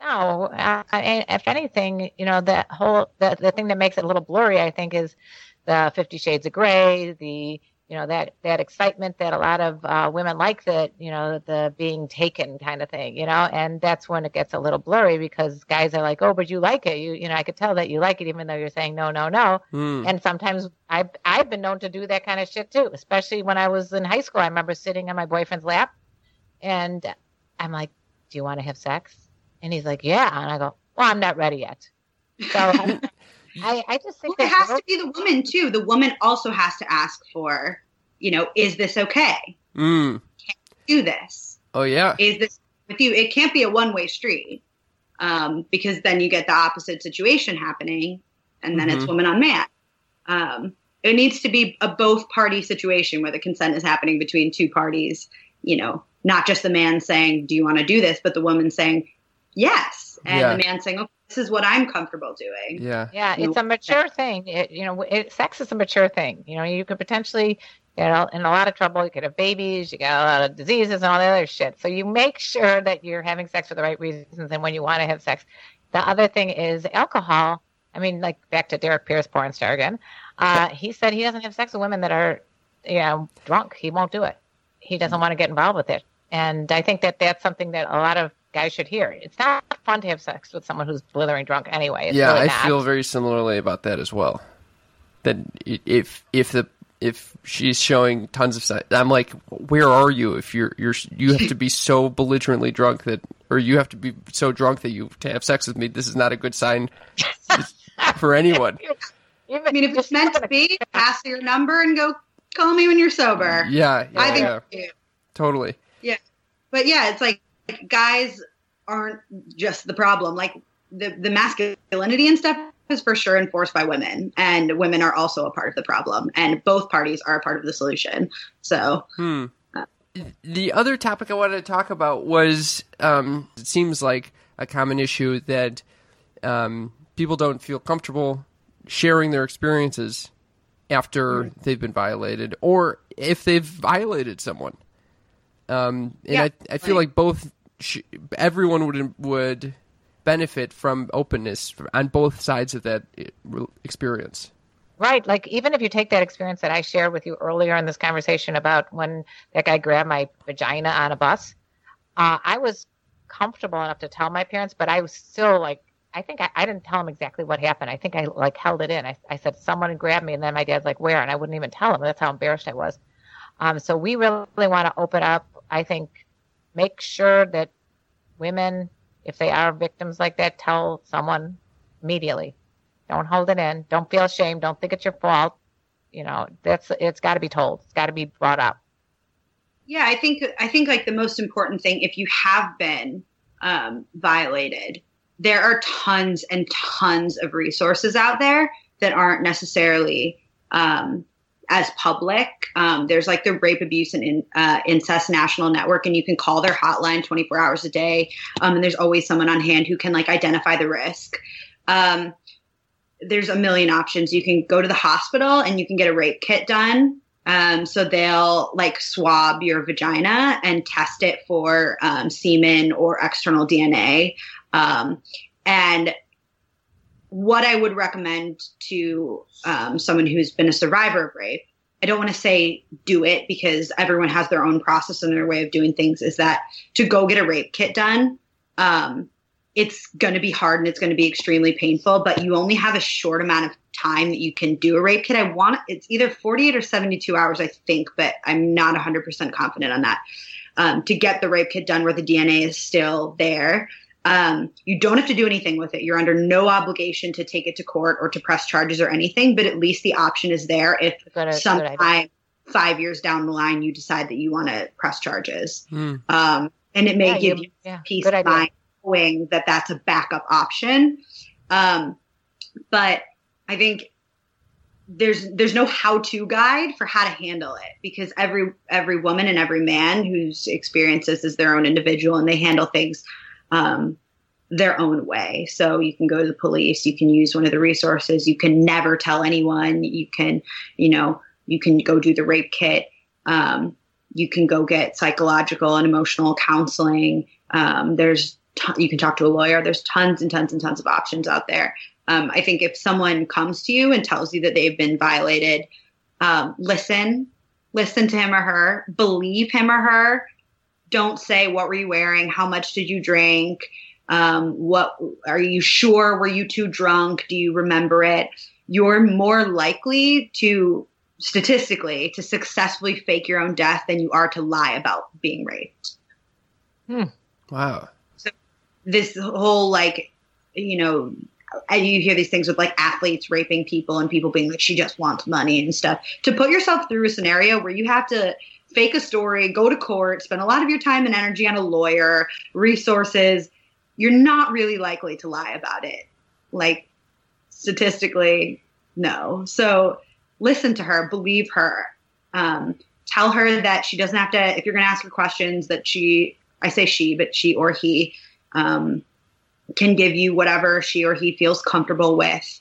No, uh, and if anything, you know, the whole the, the thing that makes it a little blurry, I think, is the Fifty Shades of Grey, the you know that that excitement that a lot of uh, women like that you know the being taken kind of thing, you know, and that's when it gets a little blurry because guys are like, oh, but you like it, you you know, I could tell that you like it even though you're saying no, no, no, hmm. and sometimes I've I've been known to do that kind of shit too, especially when I was in high school. I remember sitting on my boyfriend's lap, and I'm like, "Do you want to have sex?" And he's like, "Yeah," and I go, "Well, I'm not ready yet." So I, [LAUGHS] I, I just Well, think it has to be the woman, too. The woman also has to ask for, you know, is this okay? Mm. Do this. oh yeah Is this with you? It can't be a one way street um, because then you get the opposite situation happening and then it's Mhm. woman on man. Um, it needs to be a both party situation where the consent is happening between two parties, you know, not just the man saying, Do you want to do this? but the woman saying, Yes. And Yeah. the man saying, Okay, this is what I'm comfortable doing. yeah yeah, it's a mature thing. It, you know, it, sex is a mature thing. You know, you could potentially get in a lot of trouble. You could have babies. You got a lot of diseases and all the other shit. So you make sure that you're having sex for the right reasons and when you want to have sex. The other thing is alcohol. I mean, like back to Derrick Pierce, porn star again. Uh, he said he doesn't have sex with women that are, you know, drunk. He won't do it. He doesn't want to get involved with it. And I think that that's something that a lot of guys should hear. It's not fun to have sex with someone who's blithering drunk anyway. It's yeah, really I not. feel very similarly about that as well. That if if the if she's showing tons of signs, I'm like, where are you? If you're you're you have to be so belligerently drunk that, or you have to be so drunk that you to have sex with me. This is not a good sign [LAUGHS] for anyone. I mean, if it's meant to be, pass your number and go call me when you're sober. Yeah, yeah, I think yeah, totally. yeah. but yeah, it's like, like guys aren't just the problem. Like the the masculinity and stuff is for sure enforced by women, and women are also a part of the problem, and both parties are a part of the solution. So Hmm. The other topic I wanted to talk about was um, it seems like a common issue that um, people don't feel comfortable sharing their experiences after they've been violated or if they've violated someone. Um, and Yeah, I, I feel like both sh- everyone would would benefit from openness on both sides of that eh, experience. Right. Like, even if you take that experience that I shared with you earlier in this conversation about when that guy grabbed my vagina on a bus, uh, I was comfortable enough to tell my parents, but I was still like, I think I, I didn't tell him exactly what happened. I think I like held it in. I, I said, someone grabbed me. And then my dad's like, where? And I wouldn't even tell him. That's how embarrassed I was. Um, so we really want to open up. I think make sure that women, if they are victims like that, tell someone immediately. Don't hold it in. Don't feel ashamed. Don't think it's your fault. You know, that's it's got to be told. It's got to be brought up. yeah, I think I think like the most important thing, if you have been um, violated, there are tons and tons of resources out there that aren't necessarily um, as public. Um, there's like the Rape, Abuse, and uh, Incest National Network, and you can call their hotline 24 hours a day. Um, and there's always someone on hand who can like identify the risk. Um, there's a million options. You can go to the hospital and you can get a rape kit done. Um, so they'll like swab your vagina and test it for um, semen or external DNA. Um, and what I would recommend to um, someone who's been a survivor of rape, I don't want to say do it because everyone has their own process and their way of doing things, is that to go get a rape kit done. Um, it's going to be hard and it's going to be extremely painful, but you only have a short amount of time that you can do a rape kit. I want it's either 48 or 72 hours, I think, but I'm not 100% confident on that. Um, to get the rape kit done where the DNA is still there. Um, you don't have to do anything with it. You're under no obligation to take it to court or to press charges or anything, but at least the option is there if Good, good sometime five years down the line you decide that you want to press charges. Hmm. Um, and it may Yeah, give you- you yeah, peace of mind knowing that that's a backup option. Um, but I think there's there's no how-to guide for how to handle it because every every woman and every man whose experiences is their own individual and they handle things um, their own way. So you can go to the police, you can use one of the resources, you can never tell anyone, you can, you know, you can go do the rape kit, um, you can go get psychological and emotional counseling. Um, there's t- you can talk to a lawyer. There's tons and tons and tons of options out there. Um, I think if someone comes to you and tells you that they've been violated, um, listen, listen to him or her, believe him or her. Don't say, What were you wearing? How much did you drink? Um, what are you sure? Were you too drunk? Do you remember it? You're more likely to statistically to successfully fake your own death than you are to lie about being raped. Hmm. Wow. So this whole like, you know, and you hear these things with like athletes raping people and people being like, she just wants money and stuff. To put yourself through a scenario where you have to fake a story, go to court, spend a lot of your time and energy on a lawyer, resources, you're not really likely to lie about it. Like statistically, no. So listen to her, believe her. Um, tell her that she doesn't have to, if you're going to ask her questions, that she, I say she, but she or he, um, can give you whatever she or he feels comfortable with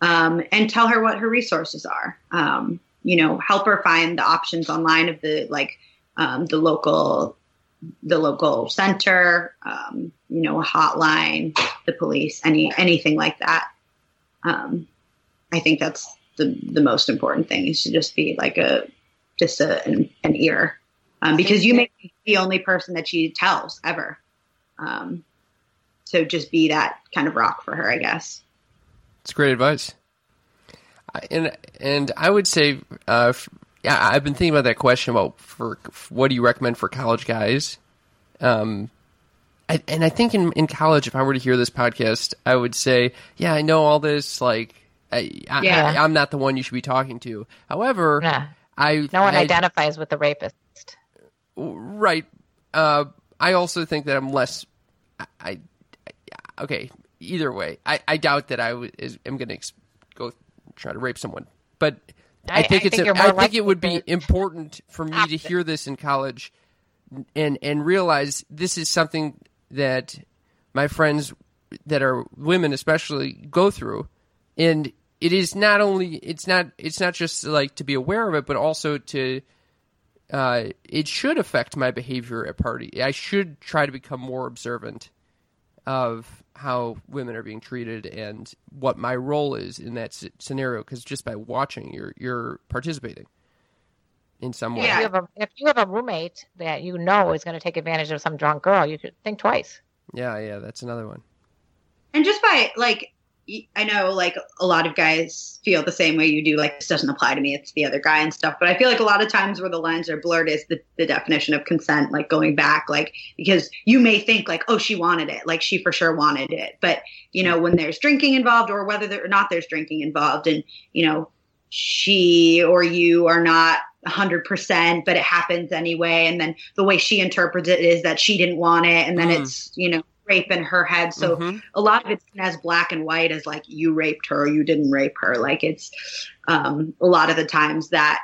um, and tell her what her resources are um, you know help her find the options online of the like um, the local the local center um, you know a hotline the police any anything like that um, i think that's the the most important thing is to just be like a just a, an, an ear um, because you may be the only person that she tells ever um, so just be that kind of rock for her, I guess. It's great advice. And and I would say, uh, yeah, I've been thinking about that question about for what do you recommend for college guys. Um, I, and I think in in college, if I were to hear this podcast, I would say, yeah, I know all this. Like, I, yeah. I, am not the one you should be talking to. However, yeah. I no one I, identifies with the rapist. Right. Uh, I also think that I'm less. I okay, either way, I, I doubt that I w- is, am going to ex- try to rape someone. But I, I think I it's think, a, I think it would be important for me to hear this in college and and realize this is something that my friends that are women especially go through and it is not only it's not it's not just like to be aware of it but also to uh, it should affect my behavior at party. I should try to become more observant of how women are being treated and what my role is in that scenario because just by watching you're you're participating in some way. Yeah. If you, have a, if you have a roommate that you know is going to take advantage of some drunk girl, you could think twice. Yeah, yeah, that's another one. And just by like I know like a lot of guys feel the same way you do. Like this doesn't apply to me; it's the other guy and stuff. But I feel like a lot of times where the lines are blurred is the, the definition of consent. Like going back, like because you may think like, oh, she wanted it, like she for sure wanted it. But you know, when there's drinking involved, or whether there, or not there's drinking involved, and you know, she or you are not 100%, but it happens anyway. And then the way she interprets it is that she didn't want it, and then mm. it's you know rape in her head. So mm-hmm. a lot of it's as black and white as like you raped her or you didn't rape her. Like it's um, a lot of the times that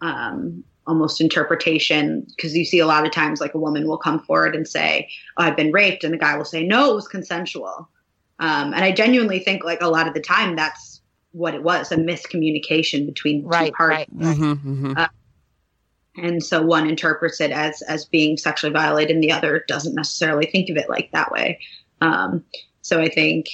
um, almost interpretation because you see a lot of times like a woman will come forward and say, oh, "I've been raped," and the guy will say, "No, it was consensual." Um, and I genuinely think like a lot of the time that's what it was a miscommunication between right, two parties. Right. Mm-hmm, mm-hmm. Uh, and so one interprets it as as being sexually violated and the other doesn't necessarily think of it like that way. Um, so i think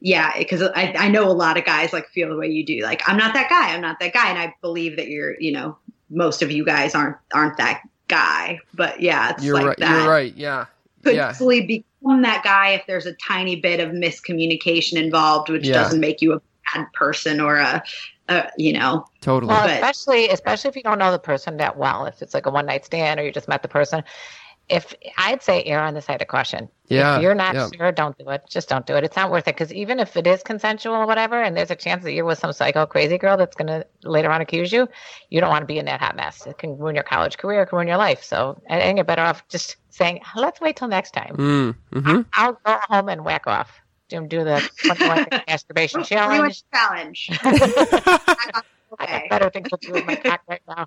yeah because I, I know a lot of guys like feel the way you do. Like i'm not that guy i'm not that guy. And i believe that you're you know most of you guys aren't aren't that guy. But yeah it's you're like right that. you're right yeah could yeah. easily become that guy if there's a tiny bit of miscommunication involved which yeah. doesn't make you a bad person or a uh, you know. Totally. Well, especially especially if you don't know the person that well. If it's like a one night stand or you just met the person, if I'd say err on the side of caution. Yeah. If you're not yeah. sure, don't do it. Just don't do it. It's not worth it because even if it is consensual or whatever, and there's a chance that you're with some psycho crazy girl that's going to later on accuse you, you don't want to be in that hot mess. It can ruin your college career, it can ruin your life. So I think you're better off just saying, let's wait till next time. Mm, mm-hmm. I'll go home and whack off do do the 21 day [LAUGHS] masturbation Pretty challenge. much challenge. [LAUGHS] [LAUGHS] I okay. got better things to do with my cock right now.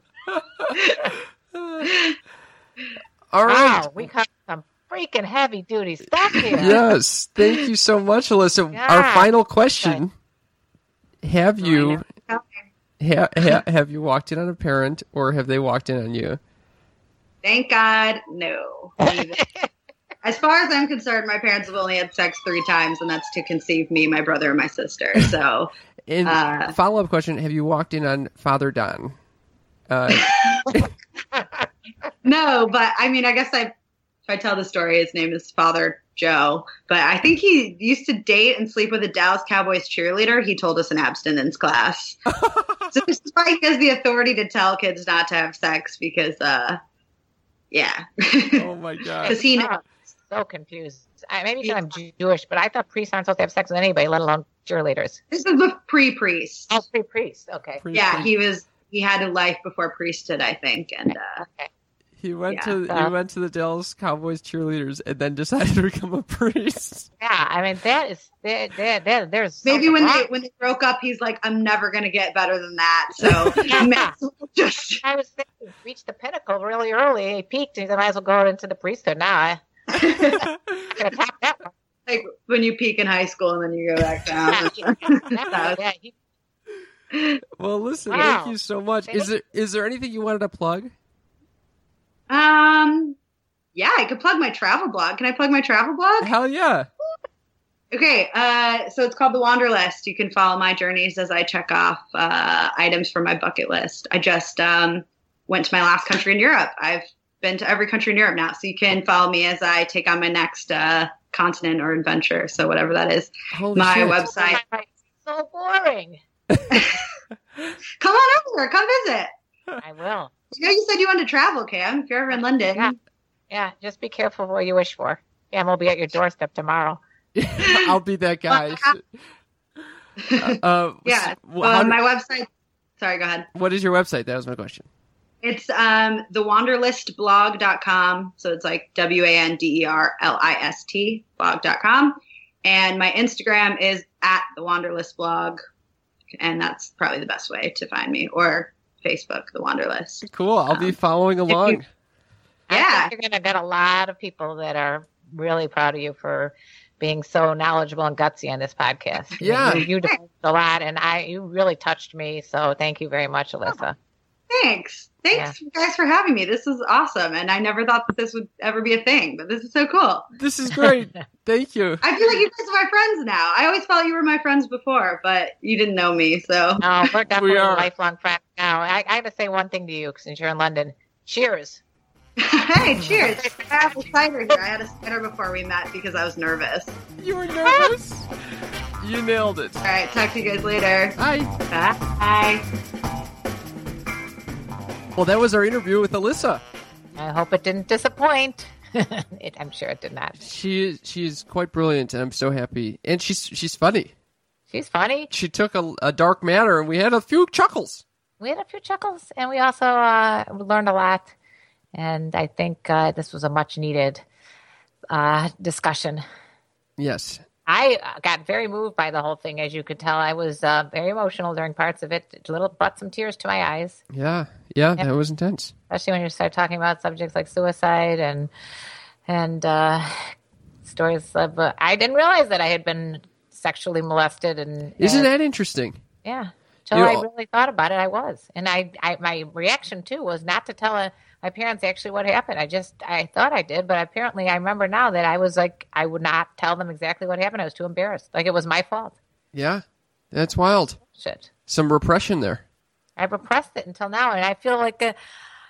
All right. Wow, we covered some freaking heavy duty stuff here. Yes. Thank you so much, Alyssa. Our final question: Have you ha, ha, have you walked in on a parent, or have they walked in on you? Thank God, no. As far as I'm concerned, my parents have only had sex three times, and that's to conceive me, my brother, and my sister. [LAUGHS] So, And Uh, follow up question: Have you walked in on Father Don? Uh, [LAUGHS] no, but I mean, I guess I, if I tell the story, his name is Father Joe, but I think he used to date and sleep with a Dallas Cowboys cheerleader. He told us in abstinence class. [LAUGHS] so this is why he has the authority to tell kids not to have sex because, uh, yeah, oh my god! because he knows. I'm so confused. I, maybe because I'm Jewish, but I thought priests aren't supposed to have sex with anybody, let alone cheerleaders. This is the pre-priest. Oh, pre priest. Okay. yeah, he was. He had a life before priesthood, I think, and uh, He went Yeah. to he Uh, went to the Dallas Cowboys cheerleaders and then decided to become a priest. Yeah, I mean that is that that, there there's maybe something when they when they broke up, he's like, "I'm never gonna get better than that." So [LAUGHS] he may [LAUGHS] just I was thinking, reached the pinnacle really early. He peaked, and he said, "Might as well go into the priesthood now." I gotta top that one. like when you peak in high school and then you go back down. [LAUGHS] Yeah, yeah, he- Well, listen, Wow. thank you so much. Is there is there anything you wanted to plug? um, yeah, I could plug my travel blog. Can I plug my travel blog? Hell yeah! Okay, uh, so it's called the Wanderlist. You can follow my journeys as I check off uh, items from my bucket list. I just um, went to my last country in Europe. I've been to every country in Europe now, so you can follow me as I take on my next uh, continent or adventure. So whatever that is, Holy my shit. website. [LAUGHS] so boring. [LAUGHS] Come on over, come visit. I will. You know, you said you wanted to travel, Cam. If you're ever in London, Yeah. Yeah, just be careful what you wish for. Yeah, we'll be at your doorstep tomorrow. [LAUGHS] I'll be that guy. Uh, uh, yeah. s- wh- how Uh, my website. Sorry, go ahead. what is your website? That was my question. It's um, thewanderlistblog.com. So it's like W A N D E R L I S T blog.com. And my Instagram is at the Wanderlist blog. And that's probably the best way to find me. Or Facebook, the Wanderlist. Cool. I'll be Um, following you- along. I Yeah. think you're going to get a lot of people that are really proud of you for being so knowledgeable and gutsy on this podcast. Yeah. you, you did a lot, and I you really touched me. So thank you very much, Alyssa. Thanks. Thanks, guys, for having me. This is awesome. And I never thought that this would ever be a thing, but this is so cool. This is great. [LAUGHS] Thank you. I feel like you guys are my friends now. I always felt you were my friends before, but you didn't know me. So No, we're [LAUGHS] definitely are. lifelong friends now. I, I got to say one thing to you since you're in London. Cheers. hey, cheers. I have a cider here. I had a cider before we met because I was nervous. You were nervous. [LAUGHS] you nailed it. All right, talk to you guys later. Bye. Bye. Well, that was our interview with Alyssa. I hope it didn't disappoint. [LAUGHS] it, I'm sure it did not. She she's quite brilliant, and I'm so happy. And she's she's funny. She's funny. She took a, a dark matter, and we had a few chuckles. we had a few chuckles and we also uh, learned a lot. And I think uh, this was a much needed uh, discussion. Yes. I uh, got very moved by the whole thing, as you could tell. I was uh, very emotional during parts of it. It little brought some tears to my eyes, Yeah. Yeah. That was intense. especially when you start talking about subjects like suicide and and uh, stories of. Uh, I didn't realize that I had been sexually molested, and Isn't and- that interesting? Yeah. Till You I really thought about it, I was, and I, I, my reaction too was not to tell uh, my parents actually what happened. I just, I thought I did, but apparently, I remember now that I was like, I would not tell them exactly what happened. I was too embarrassed, like it was my fault. Yeah. That's wild. Shit, Some repression there. I repressed it until now, and I feel like a,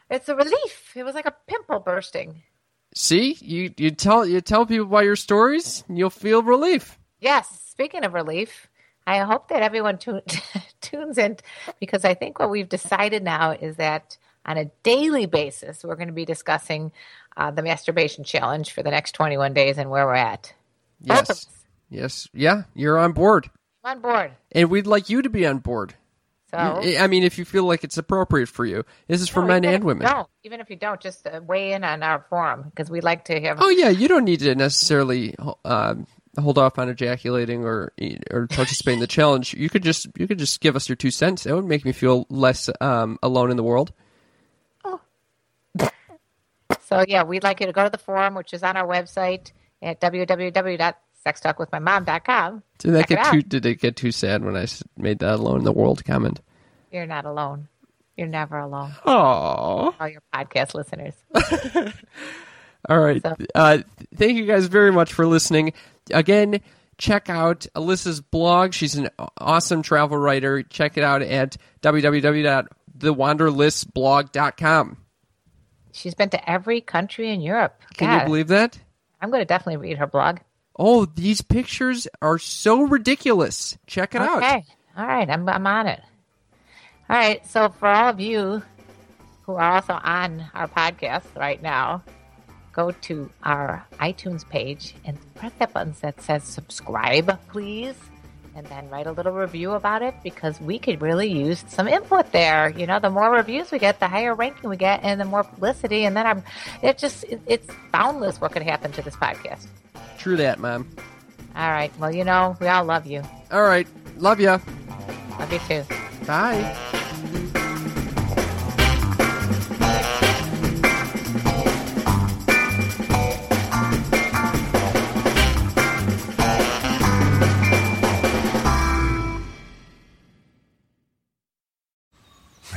it's a relief. It was like a pimple bursting. See, you you tell you tell people about your stories, and you'll feel relief. Yes. Speaking of relief, I hope that everyone tu- [LAUGHS] tunes in because I think what we've decided now is that on a daily basis, we're going to be discussing uh, the masturbation challenge for the next 21 days and where we're at. Yes. Yes. Yeah. You're on board, I'm on board. and we'd like you to be on board. So, I mean, if you feel like it's appropriate for you, this is for men and women. Don't, even if you don't, just uh, weigh in on our forum because we'd like to have. Oh yeah, you don't need to necessarily um, hold off on ejaculating or or participating in the [LAUGHS] challenge, you could just you could just give us your two cents. That would make me feel less um, alone in the world. So yeah, we'd like you to go to the forum, which is on our website at www.sextalkwithmymom.com. Did that Check get too? Did it get too sad when I made that alone in the world comment? You're not alone. You're never alone. Oh, All your podcast listeners. [LAUGHS] all right. So- Uh, thank you guys very much for listening. Again, check out Alyssa's blog. She's an awesome travel writer. Check it out at www.thewanderlistblog.com. She's been to every country in Europe. Can God, you believe that? I'm going to definitely read her blog. Oh, these pictures are so ridiculous. Check it out. Okay. All right. I'm, I'm on it. All right. So, for all of you who are also on our podcast right now, go to our iTunes page and press that button that says subscribe, please. And then write a little review about it because we could really use some input there. You know, the more reviews we get, the higher ranking we get, and the more publicity. And then I'm, it just, it, it's boundless what could happen to this podcast. True that, Mom. All right. Well, you know, we all love you. All right. Love ya. Love you too. Bye.